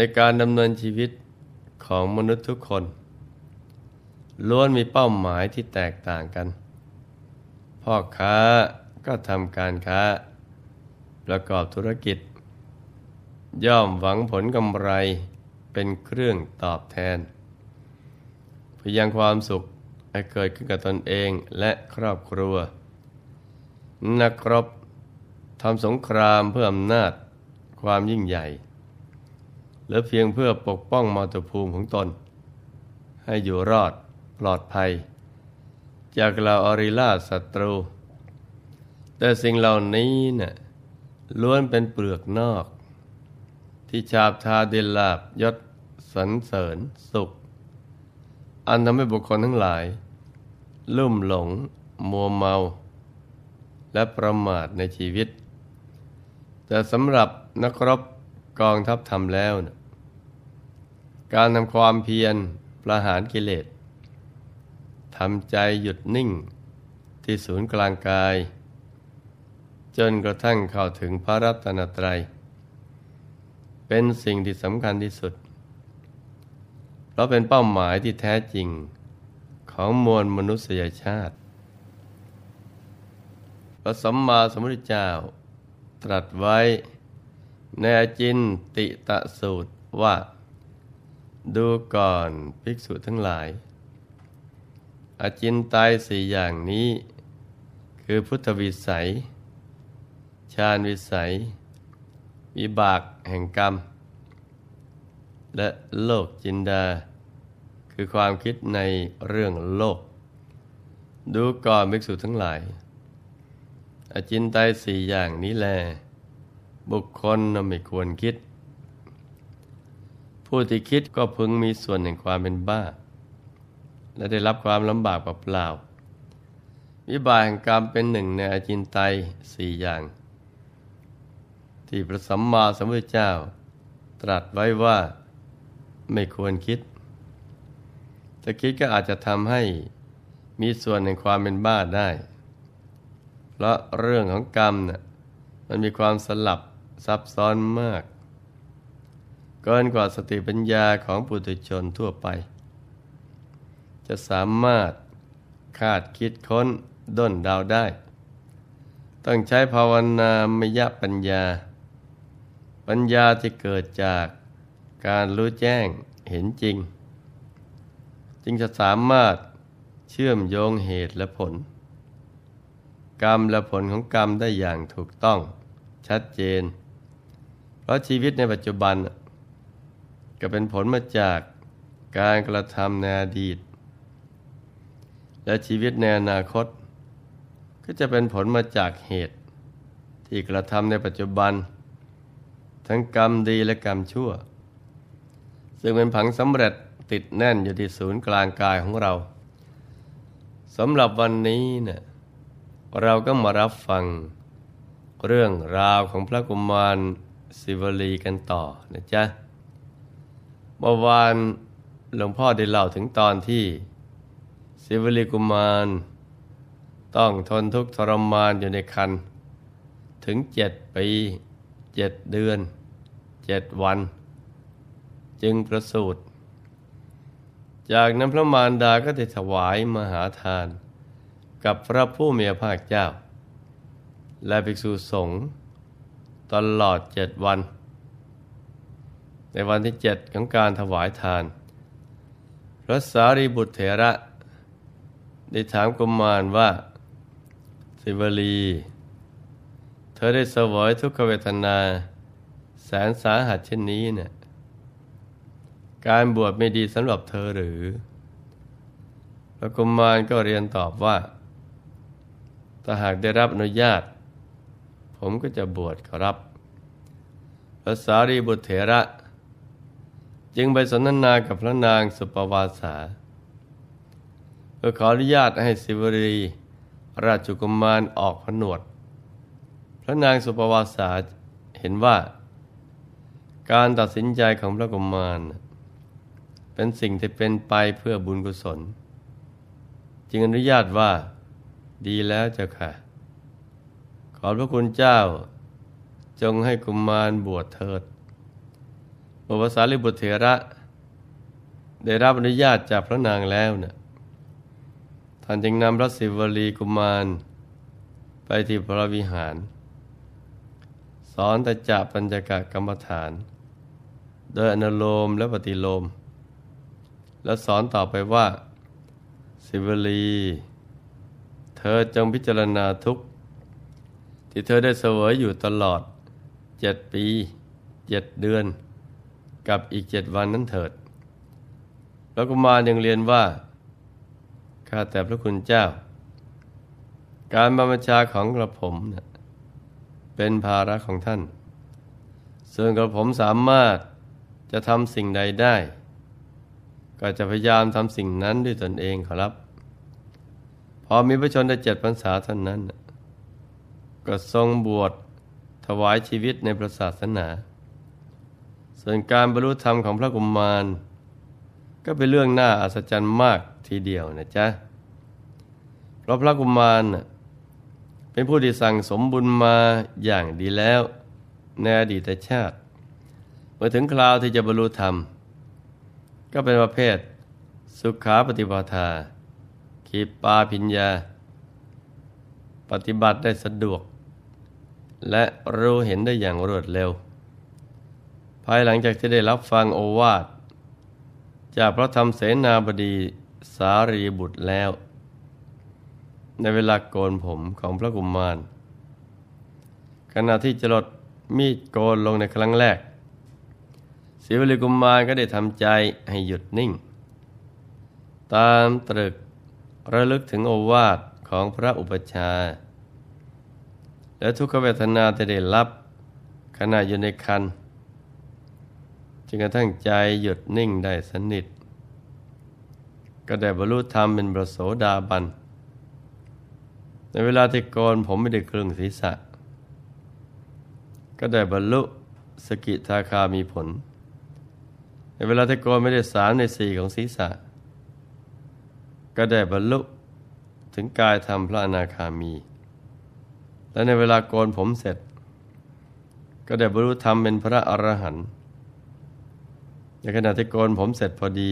ในการดำเนินชีวิตของมนุษย์ทุกคน ล้วนมีเป้าหมายที่แตกต่างกัน พ่อค้าก็ทำการค้า ประกอบธุรกิจ ย่อมหวังผลกำไรเป็นเครื่องตอบแทนพยางความสุขให้เกิดขึ้นกับตนเองและครอบครัว นักรบทำสงครามเพื่ออำนาจความยิ่งใหญ่ หรือเพียงเพื่อปกป้องมาตุภูมิของตน ให้อยู่รอดปลอดภัย จากเราอริลาศัตรู แต่สิ่งเหล่านี้นะ่ะล้วนเป็นเปลือกนอก ที่ชาบทาเดลาบยศสรรเสริญสุข อันทำให้บุคคลทั้งหลาย ลุ่มหลง มัวเมา และประมาทในชีวิต แต่สำหรับนักรบกองทัพทำแล้วนะ การทำความเพียรประหารกิเลสทำใจหยุดนิ่งที่ศูนย์กลางกาย จนกระทั่งเข้าถึงพระรัตนตรัย เป็นสิ่งที่สำคัญที่สุด เพราะเป็นเป้าหมายที่แท้จริงของมวลมนุษยชาติ พระสัมมาสัมพุทธเจ้า ตรัสไว้ในจินติตะสูตรว่า ดูก่อนภิกษุทั้งหลาย อาจินตายสี่อย่างนี้ คือพุทธวิสัยชาญวิสัย วิบากแห่งกรรม และโลกจินดา คือความคิดในเรื่องโลก ดูก่อนภิกษุทั้งหลาย อาจินตายสี่อย่างนี้แล บุคคลไม่ควรคิด ผู้ที่คิดก็พึงมีส่วนแห่งความเป็นบ้า และได้รับความลำบากเปล่าวิบากแห่งกรรมเป็นหนึ่งในอาจินไตยสี่อย่าง ที่พระสัมมาสัมพุทธเจ้า ตรัสไว้ว่าไม่ควรคิดจะคิดก็อาจจะทำให้มีส่วนในความเป็นบ้าได้ เพราะเรื่องของกรรมน่ะมันมีความสลับซับซ้อนมาก กินกว่าสติปัญญาของปุถุชนทั่วไป จะสามารถคาดคิดค้นด้นดาวได้ ต้องใช้ภาวนามยปัญญา ปัญญาที่เกิดจากการรู้แจ้งเห็นจริง จึงจะสามารถเชื่อมโยงเหตุและผล กรรมและผลของกรรมได้อย่างถูกต้องชัดเจน เพราะชีวิตในปัจจุบัน ก็เป็นผลมาจากการกระทำในอดีต และชีวิตในอนาคต ก็จะเป็นผลมาจากเหตุ ที่กระทำในปัจจุบัน ทั้งกรรมดีและกรรมชั่ว ซึ่งเป็นผังสำเร็จติดแน่นอยู่ที่ศูนย์กลางกายของเราสำหรับวันนี้เนะี่ยเราก็มารับฟังเรื่องราวของพระกุมารสิวลีกันต่อนะจ๊ะ เมื่อวานหลวงพ่อได้เล่าถึงตอนที่ สิวลีกุมาร ต้องทนทุกข์ทรมานอยู่ในคัน ถึงเจ็ดปีเจ็ดเดือนเจ็ดวัน จึงประสูติจากนั้นพระมารดาก็ได้ถวายมหาทาน กับพระผู้มีพระภาคเจ้า และภิกษุสงฆ์ตลอดเจ็ดวัน ในวันที่เจ็ดของการถวายทาน พระสารีบุตรเถระ ได้ถามกุมารว่าสิวลี เธอได้เสวยทุกขเวทนา แสนสาหัสเช่นนี้เนะี่ยการบวชไม่ดีสำหรับเธอหรือ พระกุมารก็เรียนตอบว่า ถ้าหากได้รับอนุญาต ผมก็จะบวชขอรับพระสารีบุตรเถระ จึงไปสนทนากับพระนางสุปวาสาเพื่อขออนุญาตให้สิวรีราชกุมารออกผนวด พระนางสุปวาสาเห็นว่า การตัดสินใจของพระกุมาร เป็นสิ่งที่เป็นไปเพื่อบุญกุศล จึงอนุญาตว่าดีแล้วเจ้าค่ะ ขอพระคุณเจ้าจงให้กุมารบวชเถิด อุปสารีบุตรเถระ ได้รับอนุญาตจากพระนางแล้วเนะ่ยท่านจึงนำพระศิวลีกุมาร ไปที่พระวิหาร สอนแต่จะปัญจกะกรรมฐาน โดยอนุโลมและปฏิโลม แล้วสอนต่อไปว่า ศิวลี เธอจงพิจารณาทุกที่เธอได้เสวยอยู่ตลอดเจ็ดปีเจ็ดเดือน กับอีกเจ็ดวันนั้นเถิดแล้วกุมารยังเรียนว่าข้าแต่พระคุณเจ้า การบรรพชาของกระผมนะเป็นภาระของท่าน ส่วนกระผมสามารถจะทำสิ่งใดได้ ก็จะพยายามทำสิ่งนั้นด้วยตนเองขอรับ พอมีพระชนได้เจ็ดพรรษาท่านนั้น ก็ทรงบวชถวายชีวิตในพระศาสนา ส่วนการบรรลุธรรมของพระกุมมาร ก็เป็นเรื่องน่าอัศจรรย์มากทีเดียวนะจ๊ะ เพราะพระกุมารเป็นผู้ที่สั่งสมบุญมาอย่างดีแล้วในอดีตชาติ เมื่อถึงคราวที่จะบรรลุธรรม ก็เป็นประเภทสุขาปฏิปทาขีปาพิญญา ปฏิบัติได้สะดวก และรู้เห็นได้อย่างรวดเร็ว ภายหลังจากที่ได้รับฟังโอวาท จากพระธรรมเสนาบดีสารีบุตรแล้ว ในเวลาโกนผมของพระกุมมาร ขณะที่จะลดมีดโกนลงในครั้งแรกศิวลีกุมมารก็ได้ทำใจให้หยุดนิ่ง ตามตรึกระลึกถึงโอวาทของพระอุปชา และทุกขเวทนาที่ได้รับขณะอยู่ในคัน จึงกระทั่งใจหยุดนิ่งได้สนิท ก็ได้บรรลุธรรมเป็นประโสดาบัน ในเวลาที่โกนผมไม่ได้ครึ่งศีรษะ ก็ได้บรรลุสกิทาคามีผล ในเวลาที่โกนไม่ได้สามในสี่ของศีรษะ ก็ได้บรรลุถึงกายธรรมพระอนาคามี และในเวลาโกนผมเสร็จ ก็ได้บรรลุธรรมเป็นพระอรหันต์ ในขณะที่โกนผมเสร็จพอดี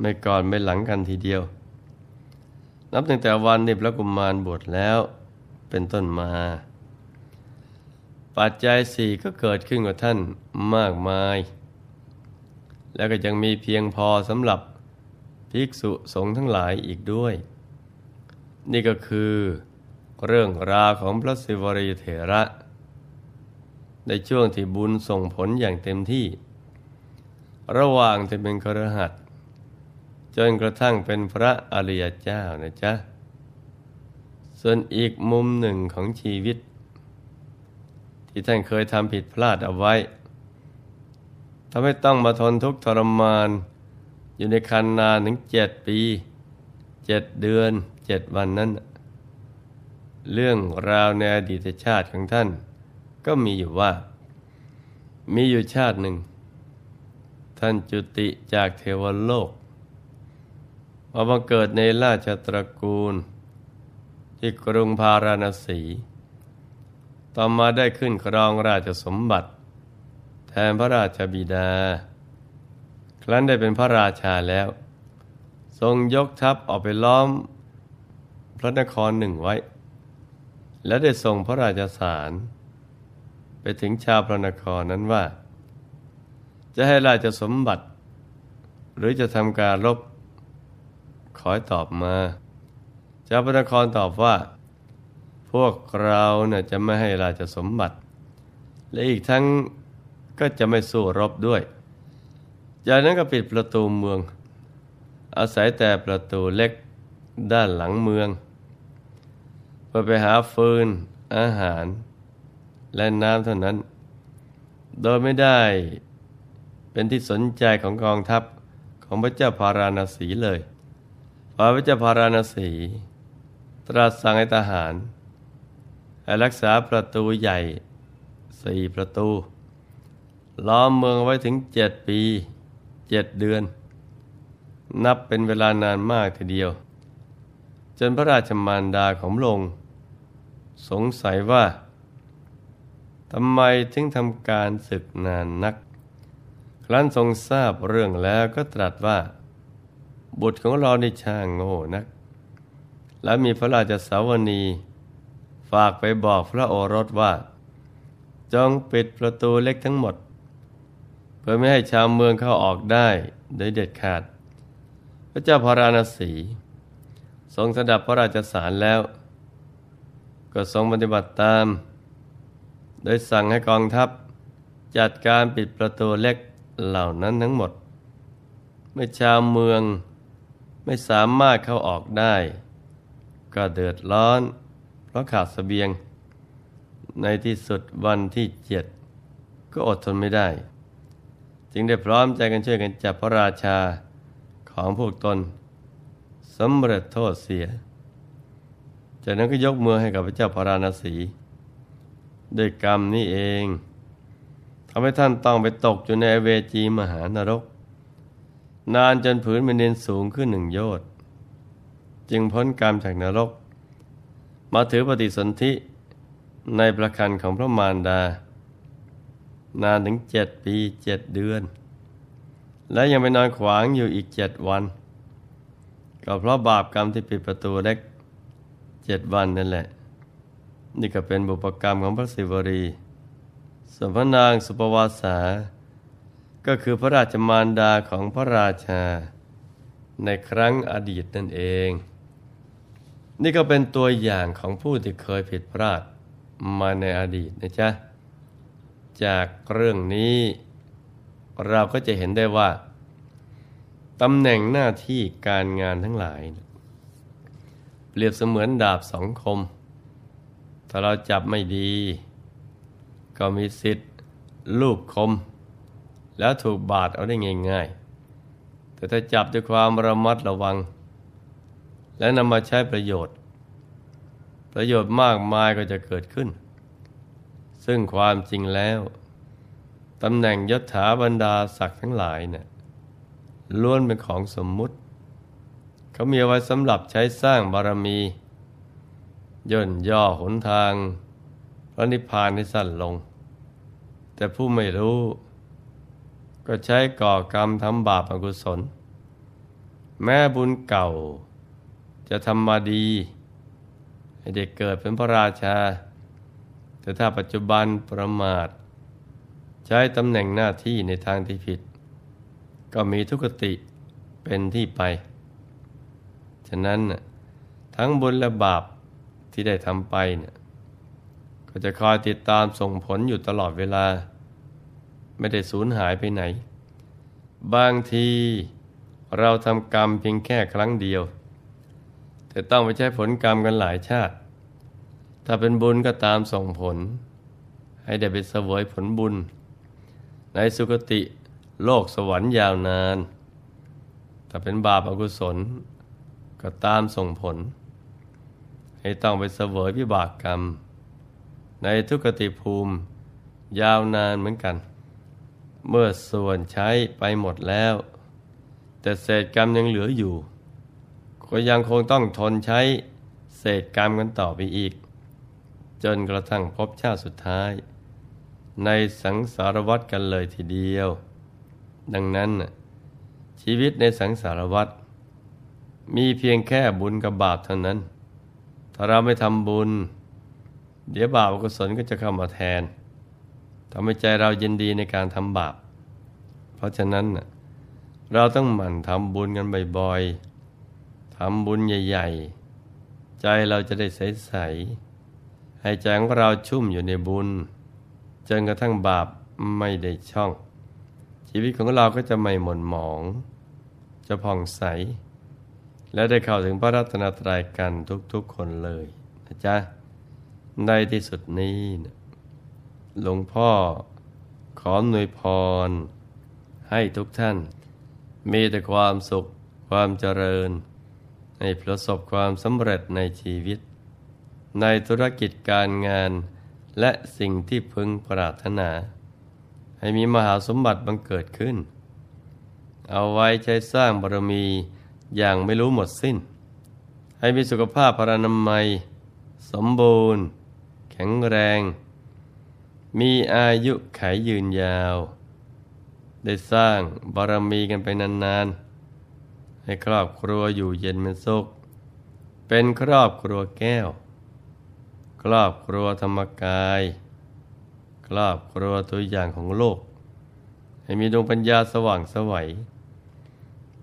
ไม่ก่อนไม่หลังกันทีเดียว นับตั้งแต่วันนี้พระกุมารบวชแล้วเป็นต้นมา ปัจจัยสี่ก็เกิดขึ้นกับท่านมากมาย แล้วก็ยังมีเพียงพอสำหรับภิกษุสงฆ์ทั้งหลายอีกด้วย นี่ก็คือเรื่องราวของพระศิวรีเถระ ในช่วงที่บุญส่งผลอย่างเต็มที่ ระหว่างที่เป็นครหัสจนกระทั่งเป็นพระอริยเจ้านะจ๊ะ ส่วนอีกมุมหนึ่งของชีวิต ที่ท่านเคยทำผิดพลาดเอาไว้ทำให้ต้องมาทนทุกข์ทรมาน อยู่ในคันนานถึงเจ็ดปีเจ็ดเดือนเจ็ดวันนั้น เรื่องราวในอดีตชาติของท่าน ก็มีอยู่ว่า มีอยู่ชาติหนึ่ง ท่านจุติจากเทวโลก มาบังเกิดในราชตระกูล ที่กรุงพาราณสี ต่อมาได้ขึ้นครองราชสมบัติ แทนพระราชบิดา ครั้นได้เป็นพระราชาแล้ว ทรงยกทัพออกไปล้อมพระนครหนึ่งไว้ และได้ส่งพระราชสาร ไปถึงชาวพระนครนั้นว่า จะให้ราชสมบัติ หรือจะทำการรบขอตอบมาชาพระนครตอบว่า พวกเราเนี่ยจะไม่ให้ราชสมบัติ และอีกทั้งก็จะไม่สู้รบด้วย จากนั้นก็ปิดประตูเมือง อาศัยแต่ประตูเล็กด้านหลังเมืองพื่อไปหาฟืน อาหาร และน้ำเท่านั้น โดยไม่ได้ เป็นที่สนใจของกองทัพของพระเจ้าพาราณสีเลยพอพระเจ้าพาราณสี ตรัสสั่งให้ทหารให้รักษาประตูใหญ่สี่ประตู ล้อมเมืองไว้ถึงเจ็ดปีเจ็ดเดือน นับเป็นเวลานานมากทีเดียว จนพระราชมารดาของพระองสงสัยว่าทำไมถึงทำการศึกนานนัก รั้นทรงทราบเรื่องแล้วก็ตรัสว่า บุตรของเราในช่างโง่นัก และมีพระราชสาวนีฝากไปบอกพระโอรสว่า จงปิดประตูเล็กทั้งหมด เพื่อไม่ให้ชาวเมืองเข้าออกได้โดยเด็ดขาด พระเจ้าพราณสี ทรงสดับพระราชสารแล้ว ก็ทรงปฏิบัติตาม โดยสั่งให้กองทัพ จัดการปิดประตูเล็ก เหล่านั้นทั้งหมด เมื่อชาวเมืองไม่สามารถเข้าออกได้ ก็เดือดร้อนเพราะขาดสเสบียง ในที่สุดวันที่เจ็ดก็อดทนไม่ได้ จึงได้พร้อมใจกันช่วยกันจับพระราชาของพวกตนสำเร็จโทษเสีย จากนั้นก็ยกมือให้กับพระเจ้าพาราณสีด้วยกรรมนี้เอง ทำให้ท่านต้องไปตกอยู่ในเวจีมหานรก นานจนผืนแผ่นดินสูงขึ้นหนึ่งโยชน์จึงพ้นกรรมจากนรก มาถือปฏิสนธิในประคันของพระมารดา นานถึงเจ็ดปีเจ็ดเดือน และยังไปนอนขวางอยู่อีกเจ็ดวัน ก็เพราะบาปกรรมที่ปิดประตูเล็กเจ็ดวันนั่นแหละ นี่ก็เป็นบุปกรรมของพระศิวรี สมพนางสุปวาสา ก็คือพระราชมารดาของพระราชา ในครั้งอดีตนั่นเอง นี่ก็เป็นตัวอย่างของผู้ที่เคยผิดพลาดมาในอดีตนะจ๊ะ จากเรื่องนี้เราก็จะเห็นได้ว่าตำแหน่งหน้าที่การงานทั้งหลาย เปรียบเสมือนดาบสองคม ถ้าเราจับไม่ดี ก็มีสิทธิ์ลูบคม แล้วถูกบาดเอาได้ง่ายๆ แต่ถ้าจับด้วยความระมัดระวัง และนำมาใช้ประโยชน์ ประโยชน์มากมายก็จะเกิดขึ้น ซึ่งความจริงแล้วตำแหน่งยศถาบรรดาศักดิ์ทั้งหลายเนะี่ยล้วนเป็นของสมมุติ เขามีเอาไว้สำหรับใช้สร้างบารมี ย่นย่อหนทาง พระนิพพานให้สั้นลง แต่ผู้ไม่รู้ ก็ใช้ก่อกรรมทำบาปอกุศล แม่บุญเก่า จะทำมาดีให้เด็กเกิดเป็นพระราชา แต่ถ้าปัจจุบันประมาท ใช้ตำแหน่งหน้าที่ในทางที่ผิด ก็มีทุกติเป็นที่ไป ฉะนั้นทั้งบุญและบาปที่ได้ทำไปเนี่ย ก็จะคอยติดตามส่งผลอยู่ตลอดเวลา ไม่ได้สูญหายไปไหน บางทีเราทำกรรมเพียงแค่ครั้งเดียว แต่ต้องไปใช้ผลกรรมกันหลายชาติ ถ้าเป็นบุญก็ตามส่งผล ให้ได้ไปเสวยผลบุญ ในสุคติโลกสวรรค์ยาวนาน ถ้าเป็นบาปอกุศล ก็ตามส่งผล ให้ต้องไปเสวยพิบากกรรม ในทุกติภูมิ ยาวนานเหมือนกัน เมื่อส่วนใช้ไปหมดแล้ว แต่เศษกรรมยังเหลืออยู่ ก็ยังคงต้องทนใช้เศษกรรมกันต่อไปอีก จนกระทั่งพบชาติสุดท้าย ในสังสารวัฏกันเลยทีเดียว ดังนั้น ชีวิตในสังสารวัฏมีเพียงแค่บุญกับบาปเท่านั้น ถ้าเราไม่ทำบุญ เดี๋ยวบาปอกุศลก็จะเข้ามาแทนทำให้ใจเรายินดีในการทำบาป เพราะฉะนั้นเราต้องหมั่นทำบุญกันบ่อยๆทำบุญใหญ่ๆ ใจเราจะได้ใสๆให้ใจของเราชุ่มอยู่ในบุญ จนกระทั่งบาปไม่ได้ช่อง ชีวิตของเราก็จะไม่หม่นหมอง จะผ่องใส และได้เข้าถึงพระรัตนตรัยกันทุกๆคนเลยนะจ๊ะ ในที่สุดนี้หลวงพ่อขอหน่วยพร ให้ทุกท่าน มีแต่ความสุขความเจริญ ให้ประสบความสำเร็จในชีวิต ในธุรกิจการงานและสิ่งที่พึงปรารถนา ให้มีมหาสมบัติบังเกิดขึ้น เอาไว้ใช้สร้างบารมีอย่างไม่รู้หมดสิ้น ให้มีสุขภาพพรานามัย สมบูรณ์ ข็งแรง มีอายุขายยืนยาว ได้สร้างบารมีกันไปนานๆ ให้ครอบครัวอยู่เย็นเป็นสุข เป็นครอบครัวแก้ว ครอบครัวธรรมกาย ครอบครัวตัวอย่างของโลก ให้มีดวงปัญญาสว่างสวัย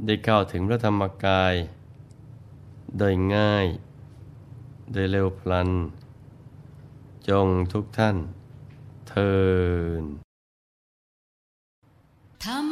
ได้เข้าถึงพระธรรมกาย โดยง่าย โดยเร็วพลัน จงทุกท่าน เทินธรรม